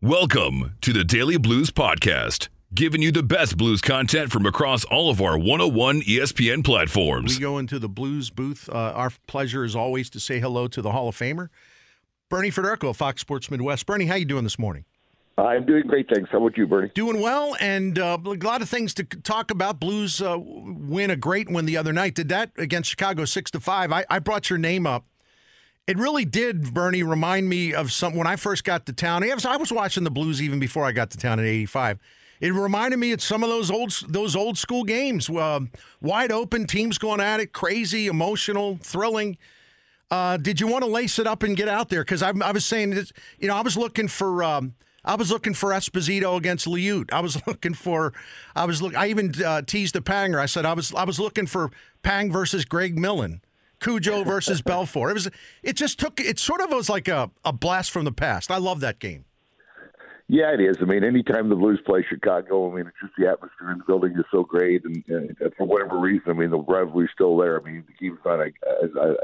Welcome to the Daily Blues Podcast, giving you the best blues content from across all of our 101 ESPN platforms. We go into the blues booth. Uh, our pleasure is always to say hello to the Hall of Famer, Bernie Federko of Fox Sports Midwest. Bernie, how you doing this morning? I'm doing great, thanks. How about you, Bernie? Doing well, and uh, a lot of things to talk about. Blues uh, win a great win the other night. Did that against Chicago, six to five. I, I brought your name up it really did, Bernie, remind me of some when I first got to town. I was, I was watching the Blues even before I got to town in '85. It reminded me of some of those old those old school games, uh, wide open, teams going at it, crazy, emotional, thrilling. Uh, did you want to lace it up and get out there? Because I, I, was saying, this, you know, I was looking for. Um, I was looking for Esposito against Liut. I was looking for, I was look. I even uh, teased the Panger. I said I was I was looking for Pang versus Greg Millen. Cujo versus Belfour. It was it just took it sort of was like a, a blast from the past. I love that game. Yeah, it is. I mean, anytime the Blues play Chicago, I mean, it's just the atmosphere in the building is so great, and, and for whatever reason, I mean, the rivalry's still there. I mean, the game's not as,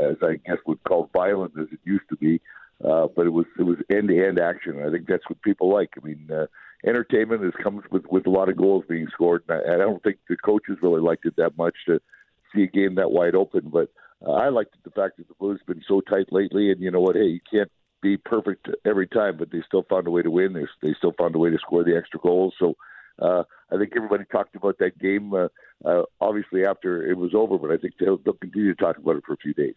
as I guess would call violent as it used to be, uh, but it was it was end to end action. I think that's what people like. I mean, uh, entertainment has comes with with a lot of goals being scored, and I, I don't think the coaches really liked it that much to see a game that wide open, but I liked the fact that the Blues have been so tight lately, and you know what? Hey, you can't be perfect every time, but they still found a way to win. They, they still found a way to score the extra goals. So uh, I think everybody talked about that game, uh, uh, obviously after it was over, but I think they'll, they'll continue to talk about it for a few days.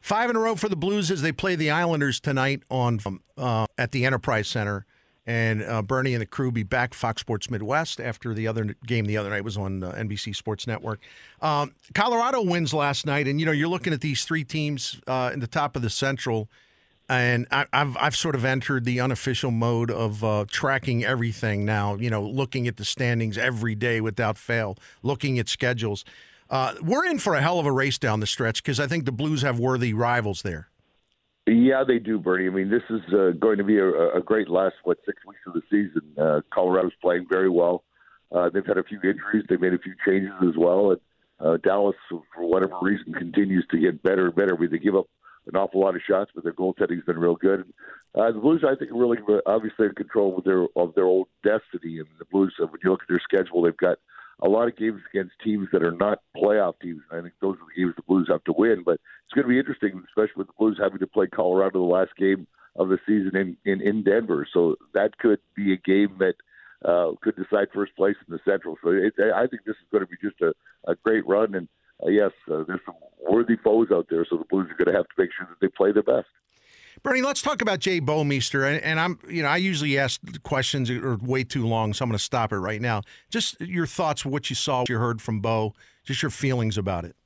Five in a row for the Blues as they play the Islanders tonight on uh, at the Enterprise Center. And uh, Bernie and the crew be back Fox Sports Midwest after the other game the other night was on uh, NBC Sports Network. Um, Colorado wins last night, and you know you're looking at these three teams uh, in the top of the Central, and I, have I've sort of entered the unofficial mode of uh, tracking everything now. You know, looking at the standings every day without fail, looking at schedules. Uh, we're in for a hell of a race down the stretch because I think the Blues have worthy rivals there. Yeah, they do, Bernie. I mean, this is uh, going to be a, a great last what six weeks of the season. Uh, Colorado's playing very well. Uh, they've had a few injuries. They made a few changes as well, and uh, Dallas, for whatever reason, continues to get better and better. I mean, they give up an awful lot of shots, but their goaltending's been real good. Uh, the Blues, I think, really obviously in control of their of their own destiny. And the Blues, uh, when you look at their schedule, they've got a lot of games against teams that are not playoff teams. I think those are the games the Blues have to win. But it's going to be interesting, especially with the Blues having to play Colorado the last game of the season in in, in Denver. So that could be a game that uh, could decide first place in the Central. So it, I think this is going to be just a, a great run. And uh, yes, uh, there's some worthy foes out there. So the Blues are going to have to make sure that they play their best. Bernie, let's talk about Jay Bouwmeester. And, and I'm, you know, I usually ask questions are way too long, so I'm going to stop it right now. Just your thoughts, what you saw, what you heard from Bo, just your feelings about it.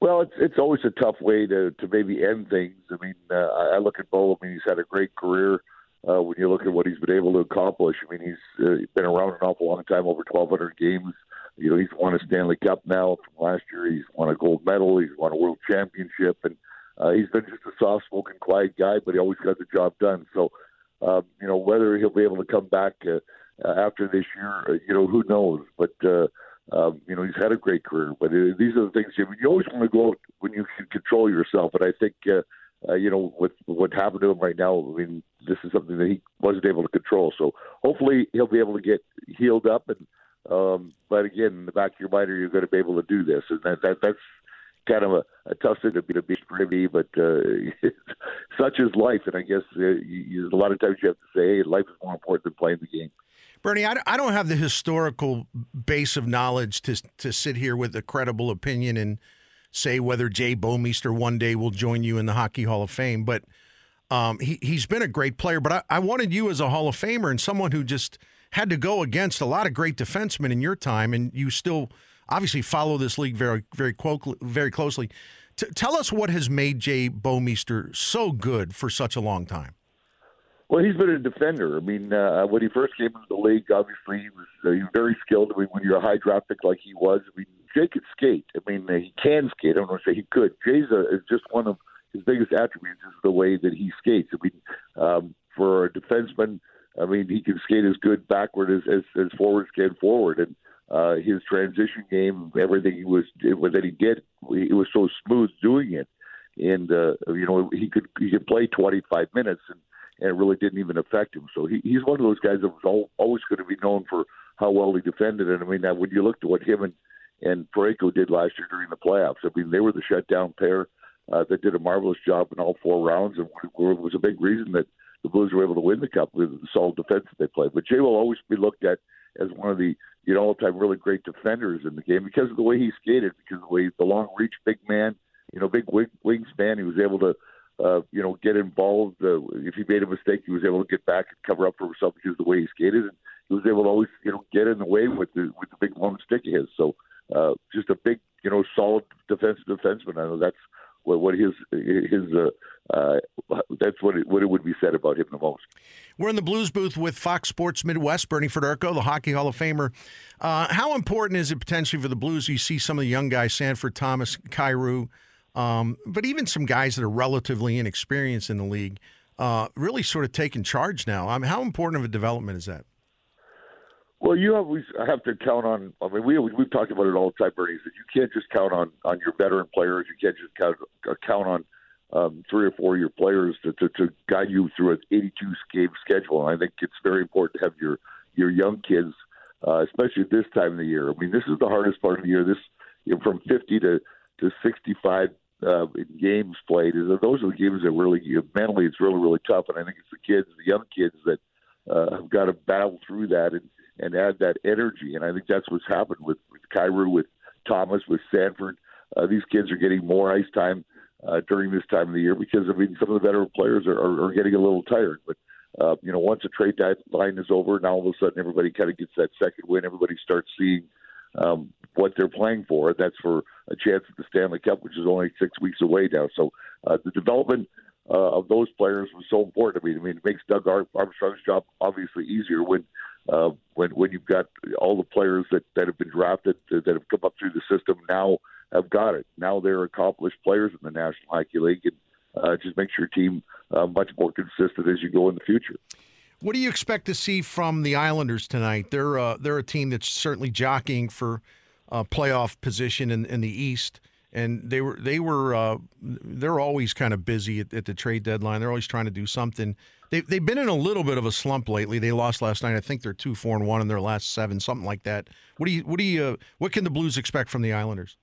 Well, it's it's always a tough way to to maybe end things. I mean, uh, I look at Bo. I mean, he's had a great career. Uh, when you look at what he's been able to accomplish, I mean, he's uh, been around an awful long time, over 1,200 games. You know, he's won a Stanley Cup now from last year. He's won a gold medal. He's won a world championship, and uh, he's been just a soft-spoken, quiet guy, but he always got the job done. So, uh, you know, whether he'll be able to come back uh, uh, after this year, uh, you know, who knows? But uh, um, you know, he's had a great career. But uh, these are the things you, you always want to go out when you can control yourself. And I think, uh, uh, you know, with what happened to him right now, I mean, this is something that he wasn't able to control. So hopefully he'll be able to get healed up and. Um, but again, in the back of your mind, are you going to be able to do this? And that, that that's kind of a, a tough thing to be to be privy, but uh, such is life. And I guess uh, you, a lot of times you have to say, hey, life is more important than playing the game. Bernie, I, I don't have the historical base of knowledge to to sit here with a credible opinion and say whether Jay Bouwmeester one day will join you in the Hockey Hall of Fame, but um, he he's been a great player. But I, I wanted you as a Hall of Famer and someone who just had to go against a lot of great defensemen in your time, and you still obviously follow this league very, very, very closely. T- tell us what has made Jay Bouwmeester so good for such a long time. Well, he's been a defender. I mean, uh, when he first came into the league, obviously he was, uh, he was very skilled. I mean, when you're a high draft pick like he was, I mean, Jay could skate. I mean, uh, he can skate. I don't want to say he could. Jay's a, is just one of his biggest attributes is the way that he skates. I mean, um, for a defenseman, I mean, he can skate as good backward as as, as forwards can forward, and uh, his transition game, everything he was that he did, he was so smooth doing it, and uh, you know he could he could play 25 minutes, and and it really didn't even affect him. So he, he's one of those guys that was always going to be known for how well he defended. And I mean, when you looked at what him and and Parayko did last year during the playoffs, I mean, they were the shutdown pair uh, that did a marvelous job in all four rounds, and was a big reason that the Blues were able to win the cup with the solid defense that they played. But Jay will always be looked at as one of the you know all-time really great defenders in the game because of the way he skated, because of the way the long reach, big man, you know, big wing, wingspan. He was able to uh, you know, get involved. Uh, if he made a mistake, he was able to get back and cover up for himself because of the way he skated, and he was able to always, you know, get in the way with the with the big long stick of his. So, uh, just a big, you know, solid defensive defenseman. I know that's what, what his his uh, uh, that's what it, what it would be said about him the most. We're in the Blues booth with Fox Sports Midwest, Bernie Federko, the Hockey Hall of Famer. Uh, how important is it potentially for the Blues? You see some of the young guys, Sanford Thomas, Kyrou, um, but even some guys that are relatively inexperienced in the league, uh, really sort of taking charge now. I mean, how important of a development is that? Well, you always have to count on. I mean, we we've talked about it all the time, Bernie. That you can't just count on on your veteran players. You can't just count uh, count on um, three or four year players to, to to guide you through an 82 game schedule. And I think it's very important to have your your young kids, uh, especially this time of the year. I mean, this is the hardest part of the year. This you know, from 50 to to 65 uh, games played. Is those are the games that really mentally it's really really tough. And I think it's the kids, the young kids that uh, have got to battle through that and and add that energy. And I think that's what's happened with, with Kyrou, with Thomas, with Sanford. Uh, these kids are getting more ice time uh, during this time of the year because I mean some of the veteran players are, are, getting a little tired. But uh, you know, once the trade deadline is over, now all of a sudden everybody kind of gets that second win. Everybody starts seeing um, what they're playing for. That's for a chance at the Stanley Cup, which is only six weeks away now. So uh, the development uh, of those players was so important to me. I mean, it makes Doug Armstrong's job obviously easier when uh, when when you've got all the players that that have been drafted that have come up through the system now have got it. Now they're accomplished players in the National Hockey League, and uh, just makes your team uh, much more consistent as you go in the future. What do you expect to see from the Islanders tonight? They're uh, they're a team that's certainly jockeying for a playoff position in, in the East, and they were they were uh, they're always kind of busy at, at, the trade deadline. They're always trying to do something. They they've been in a little bit of a slump lately. They lost last night. I think they're two four and one in their last seven, something like that. What do you what do you uh, what can the Blues expect from the Islanders?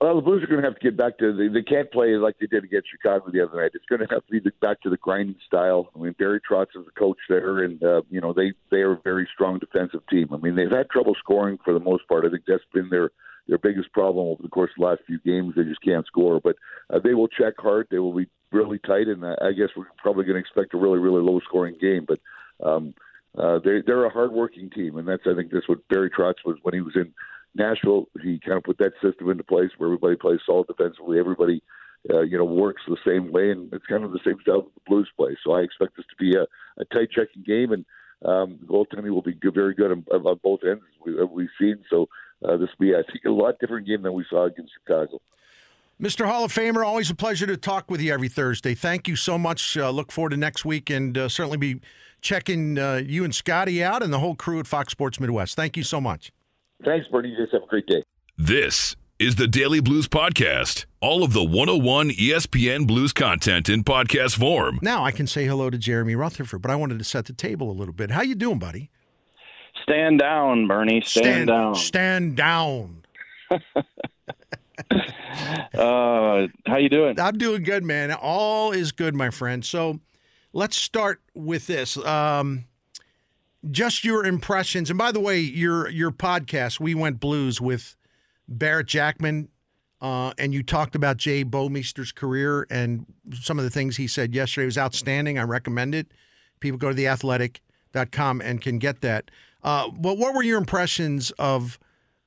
Well, the Blues are going to have to get back to they, they can't play like they did against Chicago the other night. It's going to have to be back to the grinding style. I mean, Barry Trotz is the coach there, and uh, you know they they are a very strong defensive team. I mean, they've had trouble scoring for the most part. I think that's been their their biggest problem over the course of the last few games. They just can't score, but uh, they will check hard. They will be really tight, and uh, I guess we're probably going to expect a really really low scoring game. But um, uh, they they're a hardworking team, and that's I think that's what Barry Trotz was when he was in Nashville, he kind of put that system into place where everybody plays solid defensively. Everybody, uh, you know, works the same way, and it's kind of the same style the Blues play. So I expect this to be a, a tight checking game, and um, goaltending will be good, very good on, on both ends, we, we've seen. So uh, this will be, I think, a lot different game than we saw against Chicago. Mr. Hall of Famer, always a pleasure to talk with you every Thursday. Thank you so much. Uh, look forward to next week and uh, certainly be checking uh, you and Scotty out and the whole crew at Fox Sports Midwest. Thank you so much. Thanks, Bernie. You guys have a great day. This is the Daily Blues Podcast. All of the 101 ESPN Blues content in podcast form. Now I can say hello to Jeremy Rutherford, but I wanted to set the table a little bit. How you doing, buddy? Stand down, Bernie. Stand, stand down. Stand down. uh, how you doing? I'm doing good, man. All is good, my friend. So let's start with this. Um, just your impressions. And by the way, your your podcast, We Went Blues with Barrett Jackman, uh, and you talked about Jay Bouwmeester's career and some of the things he said yesterday was outstanding. I recommend it. People go to theathletic.com and can get that. Uh, but what were your impressions of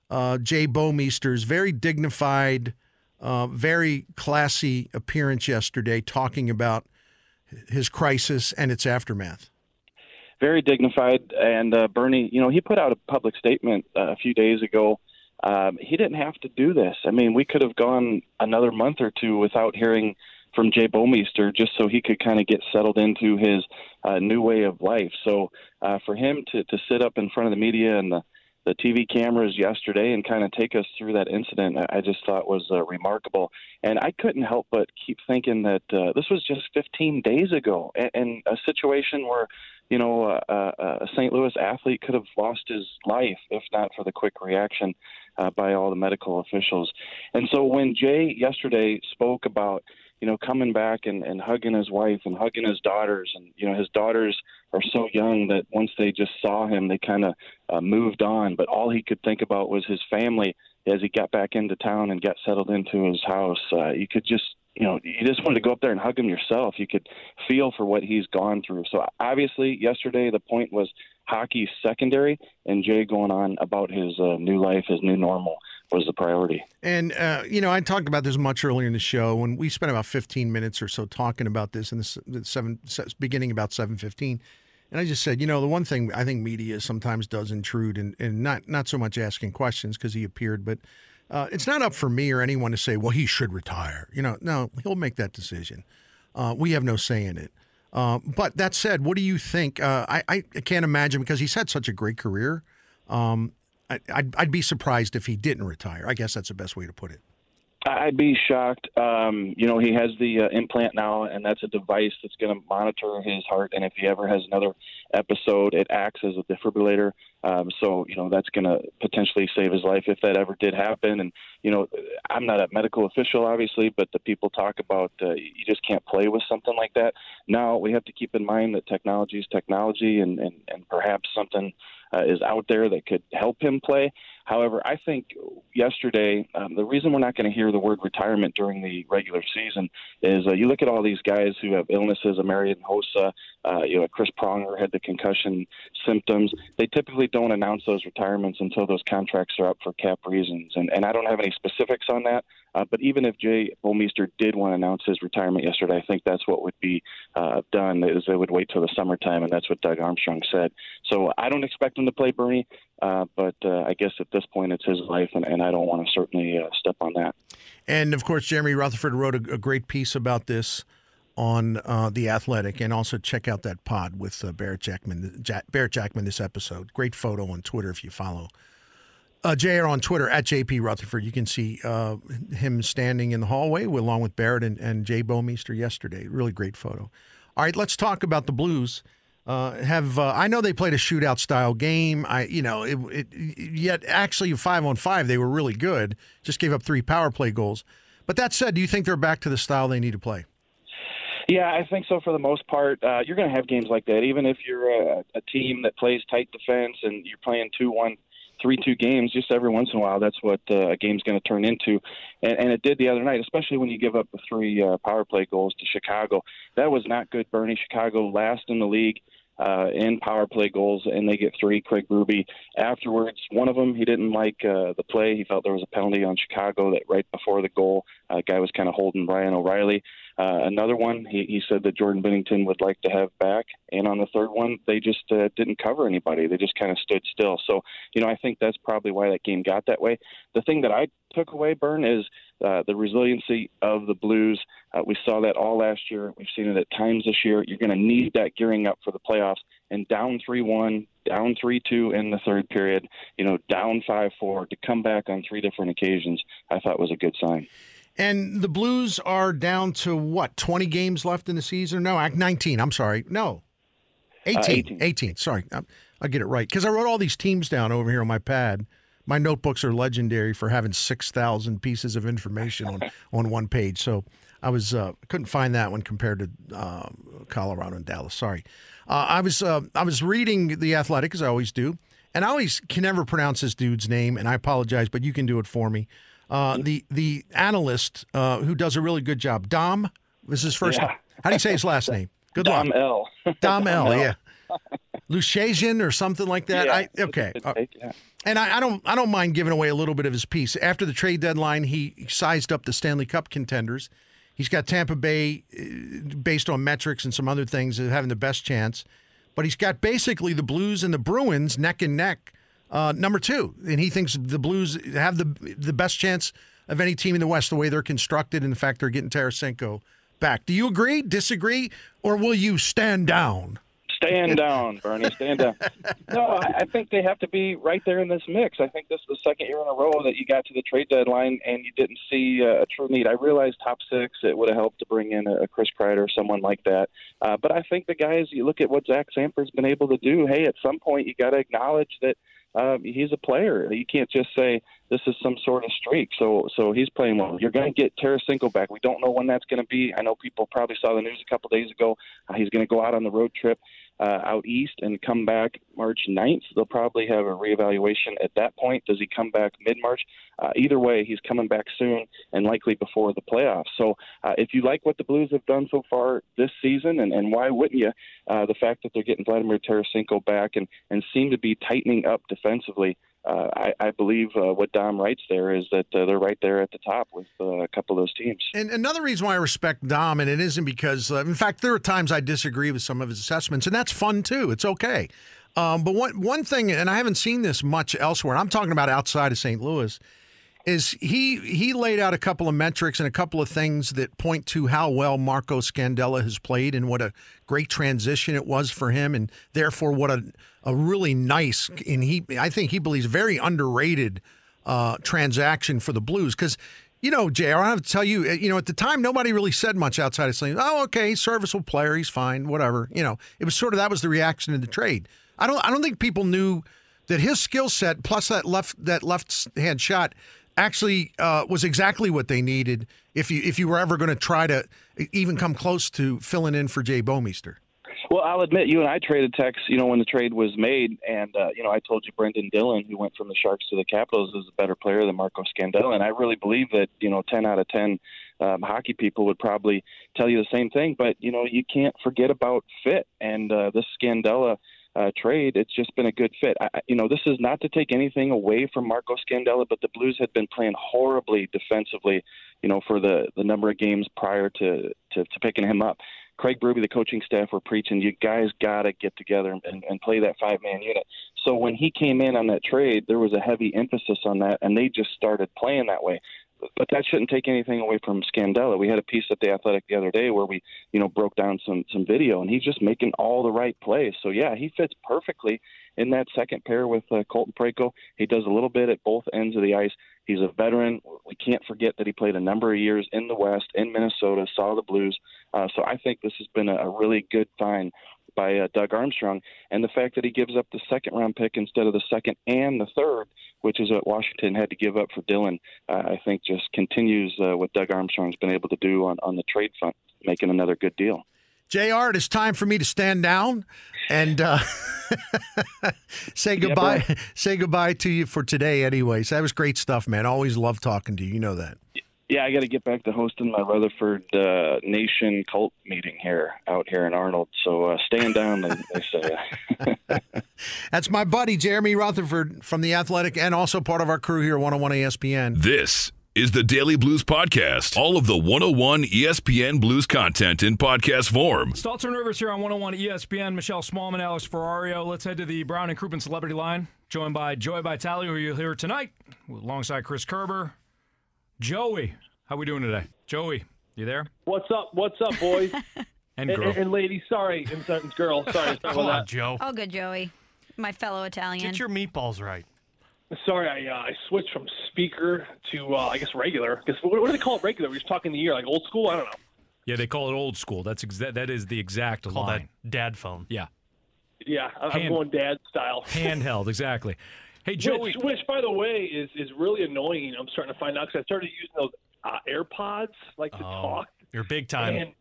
uh, Jay Bouwmeester's very dignified, uh, very classy appearance yesterday, talking about his crisis and its aftermath? Very dignified. And uh, Bernie, you know, he put out a public statement uh, a few days ago. Um, he didn't have to do this. I mean, we could have gone another month or two without hearing from Jay Bouwmeester just so he could kind of get settled into his uh, new way of life. So uh, for him to, to sit up in front of the media and the the TV cameras yesterday and kind of take us through that incident, I just thought was uh, remarkable. And I couldn't help but keep thinking that uh, this was just 15 days ago, and, a situation where, you know, uh, a St. Louis athlete could have lost his life if not for the quick reaction uh, by all the medical officials. And so when Jay yesterday spoke about you know, coming back and, and hugging his wife and hugging his daughters. And, you know, his daughters are so young that once they just saw him, they kind of uh, moved on. But all he could think about was his family as he got back into town and got settled into his house. Uh, you could just, you know, you just wanted to go up there and hug him yourself. You could feel for what he's gone through. So obviously, yesterday, the point was hockey secondary and Jay going on about his uh, new life, his new normal was the priority. And uh, you know, I talked about this much earlier in the show, and we spent about 15 minutes or so talking about this in the seven beginning about 7:15. And I just said, you know, the one thing I think media sometimes does intrude and, and not not so much asking questions because he appeared, but uh, it's not up for me or anyone to say, well, he should retire. You know, no, he'll make that decision. Uh, we have no say in it. Uh, but that said, what do you think? Uh, I, I can't imagine because he's had such a great career. Um, I'd, I'd be surprised if he didn't retire. I guess that's the best way to put it. I'd be shocked. Um, you know, he has the uh, implant now, and that's a device that's going to monitor his heart. And if he ever has another episode, it acts as a defibrillator. Um, so, you know, that's going to potentially save his life if that ever did happen. And, you know, I'm not a medical official, obviously, but the people talk about uh, you just can't play with something like that. Now, we have to keep in mind that technology is technology, and, and, and perhaps something uh, is out there that could help him play. However, I think yesterday um, the reason we're not going to hear the word retirement during the regular season is uh, you look at all these guys who have illnesses. Marian Hossa, uh, you know, Chris Pronger had the concussion symptoms. They typically don't announce those retirements until those contracts are up for cap reasons, and and I don't have any specifics on that. Uh, but even if Jay Bouwmeester did want to announce his retirement yesterday, I think that's what would be uh, done. Is they would wait till the summertime, and that's what Doug Armstrong said. So I don't expect him to play Bernie, uh, but uh, I guess at this point it's his life, and, and I don't want to certainly uh, step on that. And of course, Jeremy Rutherford wrote a, a great piece about this on uh, the Athletic, and also check out that pod with Barrett Jackman. Jack, Barrett Jackman this episode. Great photo on Twitter if you follow uh, JR on Twitter at JP Rutherford. You can see uh, him standing in the hallway along with Barrett and, and Jay Bouwmeester yesterday. Really great photo. All right, let's talk about the Blues. Uh, have uh, I know they played a shootout style game. I you know it, it, yet actually five on five they were really good. Just gave up three power play goals. But that said, do you think they're back to the style they need to play? Yeah, I think so for the most part. Uh, you're going to have games like that, even if you're a, a team that plays tight defense and you're playing two one three two games just every once in a while. That's what uh, a game's going to turn into, and, and it did the other night. Especially when you give up the three uh, power play goals to Chicago. That was not good, Bernie. Chicago last in the league. Uh, in power play goals, and they get three. Craig Berube. Afterwards, one of them he didn't like uh, the play. He felt there was a penalty on Chicago that right before the goal, uh, guy was kind of holding Ryan O'Reilly. Uh, another one, he, he said that Jordan Binnington would like to have back. And on the third one, they just uh, didn't cover anybody. They just kind of stood still. So, you know, I think that's probably why that game got that way. The thing that I took away, Burn, is uh, the resiliency of the Blues. Uh, we saw that all last year. We've seen it at times this year. You're going to need that gearing up for the playoffs. And down 3 1, down 3 2 in the third period, you know, down 5 4 to come back on three different occasions, I thought was a good sign. And the Blues are down to what, 20 games left in the season? No, 19. I'm sorry. No. 18. Uh, 18. 18. Sorry. I, I get it right. Because I wrote all these teams down over here on my pad. My notebooks are legendary for having 6,000 pieces of information on, on one page. So I was uh, couldn't find that one compared to uh, Colorado and Dallas. Sorry. Uh, I was uh, I was reading The Athletic, as I always do. And I always can never pronounce this dude's name, and I apologize, but you can do it for me. Uh, the the analyst uh, who does a really good job. Dom was his first. Yeah. Name. How do you say his last name? Good luck. Dom luck. L. Dom L. Yeah. Luszczyszyn or something like that. Yeah, I, okay. Uh, and I, I, don't I don't mind giving away a little bit of his piece. After the trade deadline, he sized up the Stanley Cup contenders. He's got Tampa Bay, uh, based on metrics and some other things, having the best chance. But he's got basically the Blues and the Bruins neck and neck uh, number two, and he thinks the Blues have the the best chance of any team in the West the way they're constructed. And in fact, they're getting Tarasenko back. Do you agree? Disagree? Or will you stand down? Stand down, Bernie. Stand down. No, I, I think they have to be right there in this mix. I think this is the second year in a row that you got to the trade deadline and you didn't see uh, a true need. I realized top six, it would have helped to bring in a, a Chris Kreider or someone like that. Uh, but I think the guys, you look at what Zach Sanford's been able to do. Hey, at some point you got to acknowledge that um, he's a player. You can't just say this is some sort of streak. So, so he's playing well. You're going to get Tarasenko back. We don't know when that's going to be. I know people probably saw the news a couple days ago. Uh, he's going to go out on the road trip uh, out east and come back March 9th. They'll probably have a reevaluation at that point. Does he come back mid March? Uh, either way, he's coming back soon and likely before the playoffs. So uh, if you like what the Blues have done so far this season, and, and why wouldn't you? Uh, the fact that they're getting Vladimir Tarasenko back and, and seem to be tightening up defensively uh, I, I, believe uh, what Dom writes there is that uh, they're right there at the top with uh, a couple of those teams. And another reason why I respect Dom, and it isn't because, uh, in fact, there are times I disagree with some of his assessments, and that's fun too. It's okay. Um, but one one thing, and I haven't seen this much elsewhere. I'm talking about outside of St. Louis. Is he he laid out a couple of metrics and a couple of things that point to how well Marco Scandella has played and what a great transition it was for him, and therefore what a a really nice and he I think he believes very underrated uh, transaction for the Blues because. You know, Jr. I have to tell you, you know, at the time, nobody really said much outside of saying, "Oh, okay, serviceable player, he's fine, whatever." You know, it was sort of that was the reaction to the trade. I don't, I don't think people knew that his skill set plus that left that left hand shot actually uh, was exactly what they needed if you if you were ever going to try to even come close to filling in for Jay Bouwmeester. Well, I'll admit, you and I traded texts, you know, when the trade was made, and uh, you know, I told you Brendan Dillon, who went from the Sharks to the Capitals, is a better player than Marco Scandella, and I really believe that you know, ten out of ten um, hockey people would probably tell you the same thing. But you know, you can't forget about fit, and uh, this Scandella. Uh, trade, it's just been a good fit. I, you know, this is not to take anything away from Marco Scandella, but the Blues had been playing horribly defensively, you know, for the the number of games prior to to, to picking him up. Craig Berube, the coaching staff, were preaching, you guys got to get together and, and play that five man unit. So when he came in on that trade, there was a heavy emphasis on that, and they just started playing that way. But that shouldn't take anything away from Scandella. We had a piece at the Athletic the other day where we, you know, broke down some some video, and he's just making all the right plays. So yeah, he fits perfectly in that second pair with uh, Colton Parayko. He does a little bit at both ends of the ice. He's a veteran. We can't forget that he played a number of years in the West, in Minnesota, saw the Blues. Uh, so I think this has been a, a really good find by uh, Doug Armstrong. And the fact that he gives up the second round pick instead of the second and the third, which is what Washington had to give up for Dillon, uh, I think just continues uh, what Doug Armstrong's been able to do on, on the trade front, making another good deal. JR, it is time for me to stand down and uh, say goodbye. Yeah, say goodbye to you for today, anyways. That was great stuff, man. Always love talking to you. You know that. Yeah, I got to get back to hosting my Rutherford uh, Nation cult meeting here out here in Arnold. So uh, stand down, they, they say. That's my buddy Jeremy Rutherford from the Athletic, and also part of our crew here, 101 ESPN. This is the Daily Blues Podcast. All of the 101 ESPN Blues content in podcast form. Stalter and Rivers here on 101 ESPN. Michelle Smallmon, Alex Ferrario. Let's head to the Brown and Crouppen Celebrity Line, joined by Joey Vitale, who you'll hear tonight, alongside Chris Kerber. Joey, how we doing today? Joey, you there? What's up? What's up, boys? and, and, and, and ladies, sorry, and, and girl, sorry. Come on, Joe. Oh, good, Joey. My fellow Italian. Get your meatballs right. Sorry, I uh, I switched from speaker to uh, I guess regular. Because what, what, do they call it regular? We're just talking the year, like old school. I don't know. Yeah, they call it old school. That's exa- that is the exact call line. That dad phone. Yeah. Yeah, I'm Hand, going dad style. Handheld, exactly. Hey, Joey. Which, which, by the way, is is really annoying. I'm starting to find out because I started using those uh, AirPods like to oh, talk. You're big time. And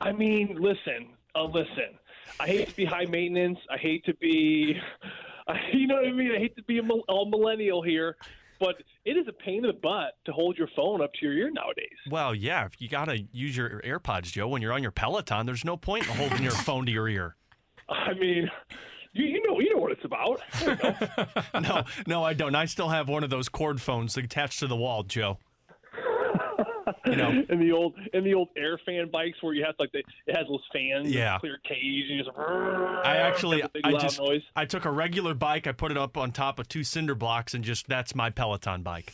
I mean, listen, uh, listen. I hate to be high maintenance. I hate to be you know what I mean? I hate to be a, a millennial here, but it is a pain in the butt to hold your phone up to your ear nowadays. Well, yeah, if you got to use your AirPods, Joe, when you're on your Peloton, there's no point in holding your phone to your ear. I mean, you, you know, you know what it's about. no, no, I don't. I still have one of those cord phones attached to the wall, Joe you know, in the old in the old air fan bikes where you have like the, it has those fans, yeah, clear cage, and you just. I actually, I just, noise. I took a regular bike, I put it up on top of two cinder blocks, and just that's my Peloton bike.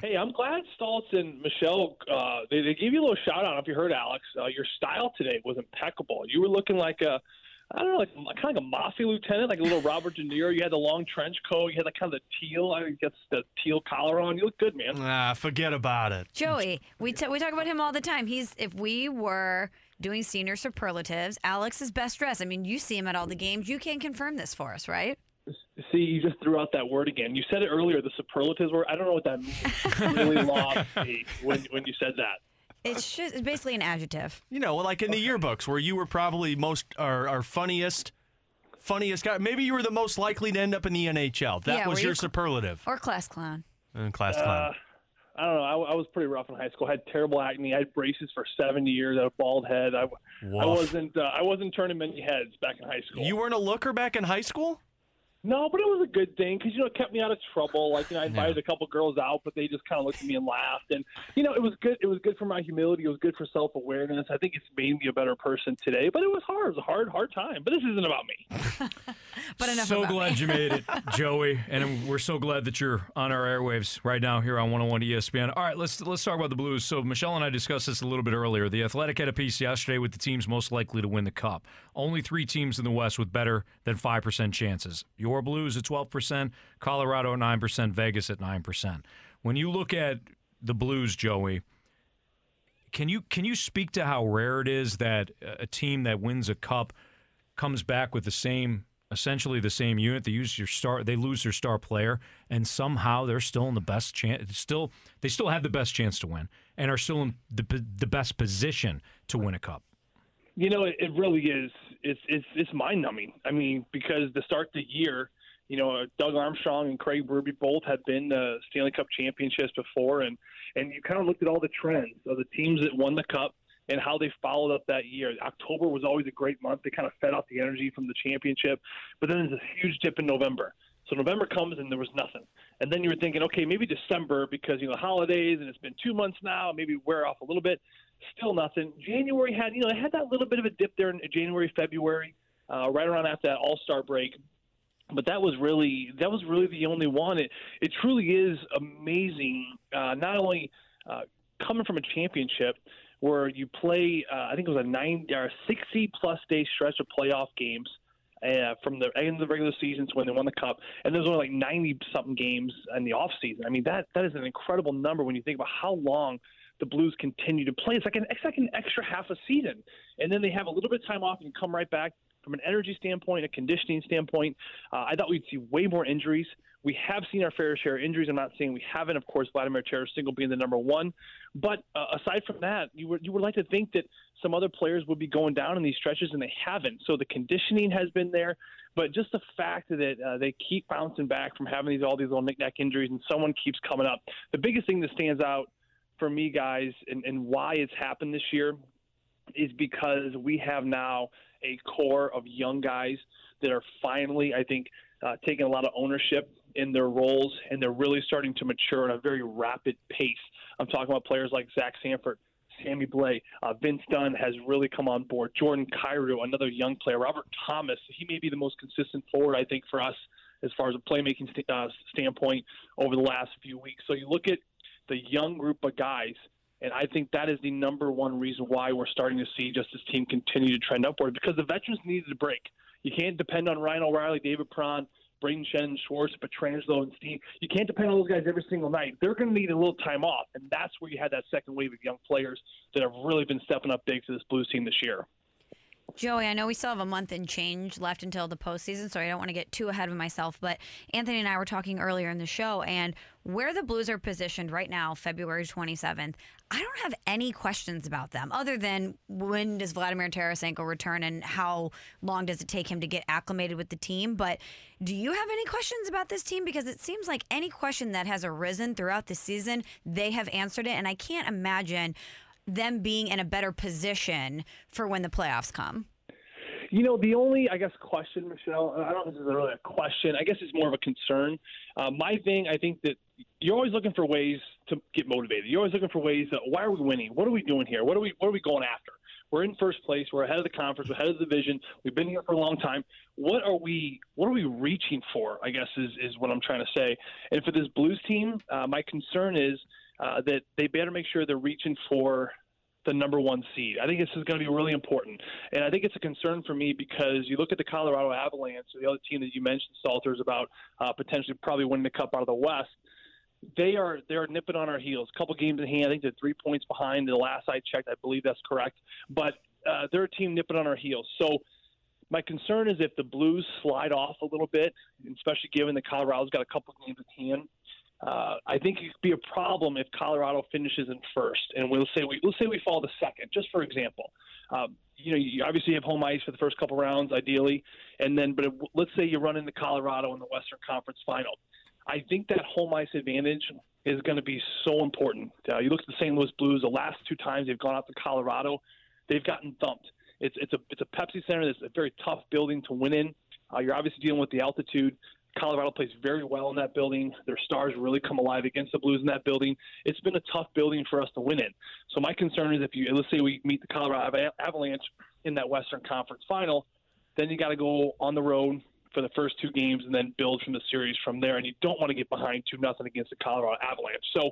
Hey, I'm glad Stoltz and Michelle uh, they, they gave you a little shout out. If you heard Alex, uh, your style today was impeccable. You were looking like a I don't know, like kind of like a mafia lieutenant, like a little Robert De Niro. You had the long trench coat. You had like kind of the teal. I guess the teal collar on. You look good, man. Ah, forget about it. Joey, we t- we talk about him all the time. He's if we were doing senior superlatives, Alex is best dressed. I mean, you see him at all the games. You can confirm this for us, right? See, you just threw out that word again. You said it earlier, the superlatives word. I don't know what that means. really lost me when when you said that. It's just it's basically an adjective. You know, like in the yearbooks where you were probably most our, or funniest funniest guy. Maybe you were the most likely to end up in the NHL. That Yeah, was were your you- superlative. Or class clown. Uh, class Uh, clown. I don't know. I, I was pretty rough in high school. I had terrible acne. I had braces for seven years. I had a bald head. I, I Woof. wasn't. Uh, I wasn't turning many heads back in high school. You weren't a looker back in high school? No, but it was a good thing because you know it kept me out of trouble. Like you know, I invited a couple girls out, but they just kind of looked at me and laughed. And you know, it was good. It was good for my humility. It was good for self awareness. I think it's made me a better person today. But it was hard. It was a hard, hard time. But this isn't about me. But enough so about glad me. you made it, Joey, and we're so glad that you're on our airwaves right now here on 101 ESPN. All right, let's let's talk about the Blues. So Michelle and I discussed this a little bit earlier. The Athletic had a piece yesterday with the teams most likely to win the Cup. Only three teams in the West with better than five percent chances. Your Blues at 12 percent, Colorado at nine percent, Vegas at nine percent. When you look at the Blues, Joey, can you can you speak to how rare it is that a team that wins a cup comes back with the same essentially the same unit they use your star they lose their star player and somehow they're still in the best chance still they still have the best chance to win and are still in the, the best position to win a cup You know, it, it really is. It's it's it's mind numbing. I mean, because to start the year, you know, Doug Armstrong and Craig Berube both had been uh, Stanley Cup championships before, and and you kind of looked at all the trends of the teams that won the cup and how they followed up that year. October was always a great month. They kind of fed off the energy from the championship, but then there's a huge dip in November. So November comes and there was nothing. And then you were thinking, okay, maybe December because you know holidays and it's been two months now, maybe wear off a little bit. Still nothing. January had you know it had that little bit of a dip there in January, February, uh, right around after that All Star break. But that was really that was really the only one. It it truly is amazing. Uh, not only uh, coming from a championship where you play, uh, I think it was a nine or sixty plus day stretch of playoff games uh, from the end of the regular season to when they won the cup, and there's only like ninety something games in the off season. I mean that that is an incredible number when you think about how long the Blues continue to play. It's like an it's like an extra half a season, and then they have a little bit of time off and come right back. From an energy standpoint, a conditioning standpoint, uh, I thought we'd see way more injuries. We have seen our fair share of injuries. I'm not saying we haven't. Of course, Vladimir Tarasenko being the number one, but uh, aside from that, you would you would like to think that some other players would be going down in these stretches, and they haven't. So the conditioning has been there, but just the fact that uh, they keep bouncing back from having these all these little knickknack injuries, and someone keeps coming up. The biggest thing that stands out for me, guys, and, and why it's happened this year is because we have now a core of young guys that are finally, I think, uh, taking a lot of ownership in their roles, and they're really starting to mature at a very rapid pace. I'm talking about players like Zach Sanford, Sammy Blais, uh, Vince Dunn has really come on board. Jordan Kyrou, another young player. Robert Thomas, he may be the most consistent forward, I think, for us as far as a playmaking st- uh, standpoint over the last few weeks. So you look at the young group of guys, and I think that is the number one reason why we're starting to see just this team continue to trend upward because the veterans needed a break. You can't depend on Ryan O'Reilly, David Perron, Brayden Schenn, Schwartz, Pietrangelo, and Steve. You can't depend on those guys every single night. They're going to need a little time off, and that's where you had that second wave of young players that have really been stepping up big for this Blues team this year. Joey, I know we still have a month and change left until the postseason, so I don't want to get too ahead of myself. But Anthony and I were talking earlier in the show, and where the Blues are positioned right now, February 27th, I don't have any questions about them other than when does Vladimir Tarasenko return and how long does it take him to get acclimated with the team. But do you have any questions about this team? Because it seems like any question that has arisen throughout the season, they have answered it. And I can't imagine them being in a better position for when the playoffs come. You know, the only, I guess, question, Michelle, I don't think this is really a question. I guess it's more of a concern. Uh, my thing, I think that you're always looking for ways to get motivated. You're always looking for ways that, why are we winning? What are we doing here? What are we, what are we going after? We're in first place. We're ahead of the conference. We're ahead of the division. We've been here for a long time. What are we? What are we reaching for? I guess is is what I'm trying to say. And for this Blues team, uh, my concern is uh, that they better make sure they're reaching for the number one seed. I think this is going to be really important, and I think it's a concern for me because you look at the Colorado Avalanche, the other team that you mentioned, Salters, about uh, potentially probably winning the Cup out of the West. They are they are nipping on our heels. A couple games in hand. I think they're three points behind. The last I checked, I believe that's correct. But uh, they're a team nipping on our heels. So my concern is if the Blues slide off a little bit, especially given that Colorado's got a couple games in hand. Uh, I think it could be a problem if Colorado finishes in first, and we'll say we let's say we fall to second, just for example. Um, you know, you obviously have home ice for the first couple rounds, ideally, and then but let's say you run into Colorado in the Western Conference Final. I think that home ice advantage is going to be so important. Uh, you look at the St. Louis Blues; the last two times they've gone out to Colorado, they've gotten thumped. It's it's a it's a Pepsi Center. It's a very tough building to win in. Uh, you're obviously dealing with the altitude. Colorado plays very well in that building. Their stars really come alive against the Blues in that building. It's been a tough building for us to win in. So my concern is if you let's say we meet the Colorado Avalanche in that Western Conference Final, then you got to go on the road for the first two games and then build from the series from there. And you don't want to get behind two nothing against the Colorado Avalanche. So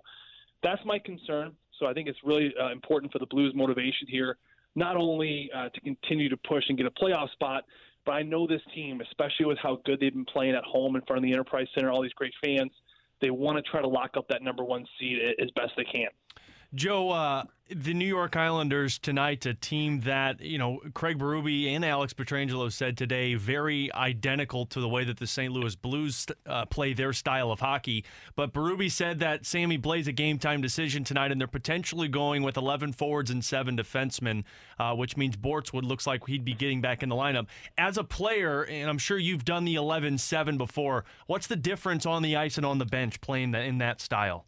that's my concern. So I think it's really uh, important for the Blues' motivation here, not only uh, to continue to push and get a playoff spot, but I know this team, especially with how good they've been playing at home in front of the Enterprise Center, all these great fans, they want to try to lock up that number one seed as best they can. Joe, uh, the New York Islanders tonight, a team that, you know, Craig Berube and Alex Pietrangelo said today, very identical to the way that the St. Louis Blues uh, play their style of hockey. But Berube said that Sammy Blais a game time decision tonight, and they're potentially going with 11 forwards and seven defensemen, uh, which means Bortuzzo looks like he'd be getting back in the lineup. As a player, and I'm sure you've done the 11 7 before, what's the difference on the ice and on the bench playing in that style?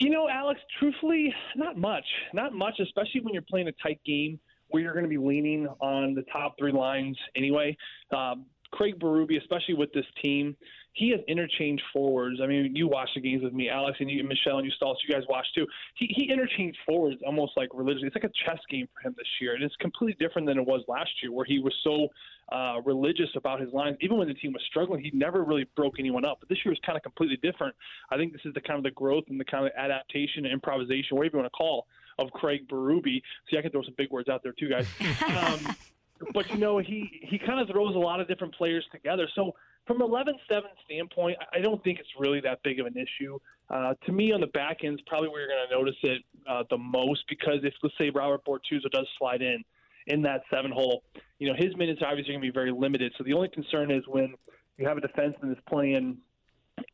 You know, Alex, truthfully, not much. Not much, especially when you're playing a tight game where you're going to be leaning on the top three lines anyway. Um, Craig Berube, especially with this team, he has interchanged forwards. I mean, you watch the games with me, Alex, and you, Michelle, and you Stoltz, you guys watch too. He, he interchanged forwards almost like religiously. It's like a chess game for him this year, and it's completely different than it was last year, where he was so uh, religious about his lines. Even when the team was struggling, he never really broke anyone up. But this year is kind of completely different. I think this is the kind of the growth and the kind of adaptation and improvisation, whatever you want to call, of Craig Berube. See, I can throw some big words out there too, guys. um, but you know, he he kind of throws a lot of different players together. So from 11-7 standpoint, I don't think it's really that big of an issue. Uh, to me, on the back end is probably where you're going to notice it uh, the most because if let's say Robert Bortuzzo does slide in in that seven hole, you know his minutes are obviously going to be very limited. So the only concern is when you have a defenseman that's playing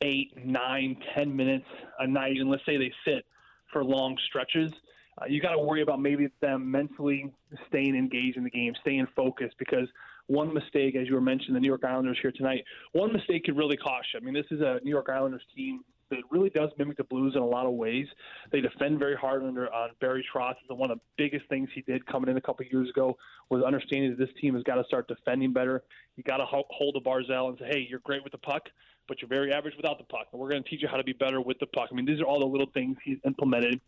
eight, nine, ten minutes a night, and let's say they sit for long stretches. Uh, you got to worry about maybe them mentally staying engaged in the game, staying focused, because one mistake, as you were mentioning, the New York Islanders here tonight, one mistake could really cost you. I mean, this is a New York Islanders team that really does mimic the Blues in a lot of ways. They defend very hard under on Barry Trotz. And one of the biggest things he did coming in a couple of years ago was understanding that this team has got to start defending better. You got to hold the Barzal and say, "Hey, you're great with the puck, but you're very average without the puck, and we're going to teach you how to be better with the puck." I mean, these are all the little things he's implemented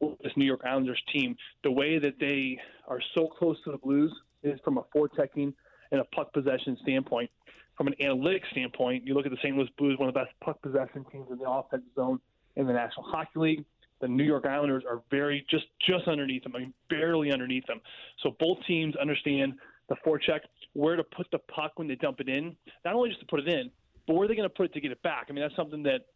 with this New York Islanders team. The way that they are so close to the Blues is from a forechecking and a puck possession standpoint. From an analytics standpoint, you look at the St. Louis Blues, one of the best puck possession teams in the offensive zone in the National Hockey League. The New York Islanders are very just just underneath them. I mean, barely underneath them. So both teams understand the forecheck, where to put the puck when they dump it in. Not only just to put it in, but where are they going to put it to get it back? I mean, that's something that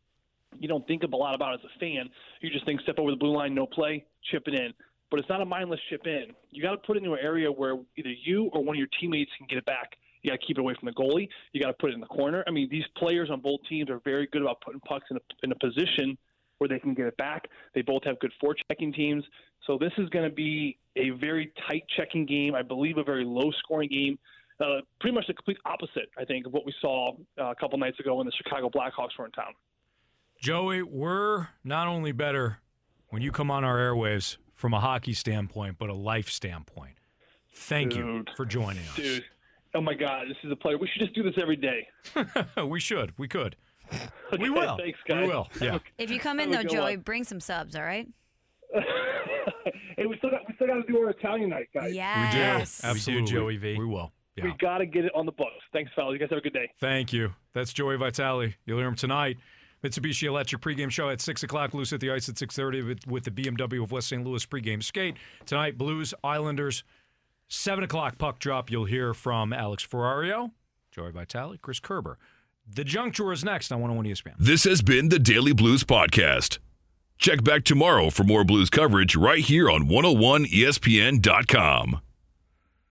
you don't think of a lot about as a fan. You just think step over the blue line, no play, chip it in but it's not a mindless chip in. You got to put it into an area where either you or one of your teammates can get it back. You got to keep it away from the goalie. You got to put it in the corner. I mean, these players on both teams are very good about putting pucks in a, in a position where they can get it back. They both have good forechecking teams. So this is going to be a very tight checking game. I believe a very low scoring game. Uh, pretty much the complete opposite, I think, of what we saw uh, a couple nights ago when the Chicago Blackhawks were in town. Joey, we're not only better when you come on our airwaves, from a hockey standpoint, but a life standpoint. Thank Dude. you for joining us. Dude. Oh my God, this is a pleasure. We should just do this every day. we should. We could. Okay, we will. Thanks, guys. We will. Yeah. If you come in though, Joey, one. bring some subs. All right. hey, we still got we still got to do our Italian night, guys. Yes. We do. Absolutely. Joey V. We will. Yeah. We got to get it on the books. Thanks, fellas. You guys have a good day. Thank you. That's Joey Vitale. You'll hear him tonight. Mitsubishi Electric pregame show at 6 o'clock. Blues at the ice at 6.30 with, with the BMW of West St. Louis pregame skate. Tonight, Blues, Islanders, 7 o'clock puck drop. You'll hear from Alex Ferrario, Joey Vitale, Chris Kerber. The Junk Drawer is next on 101 ESPN. This has been the Daily Blues Podcast. Check back tomorrow for more Blues coverage right here on 101ESPN.com.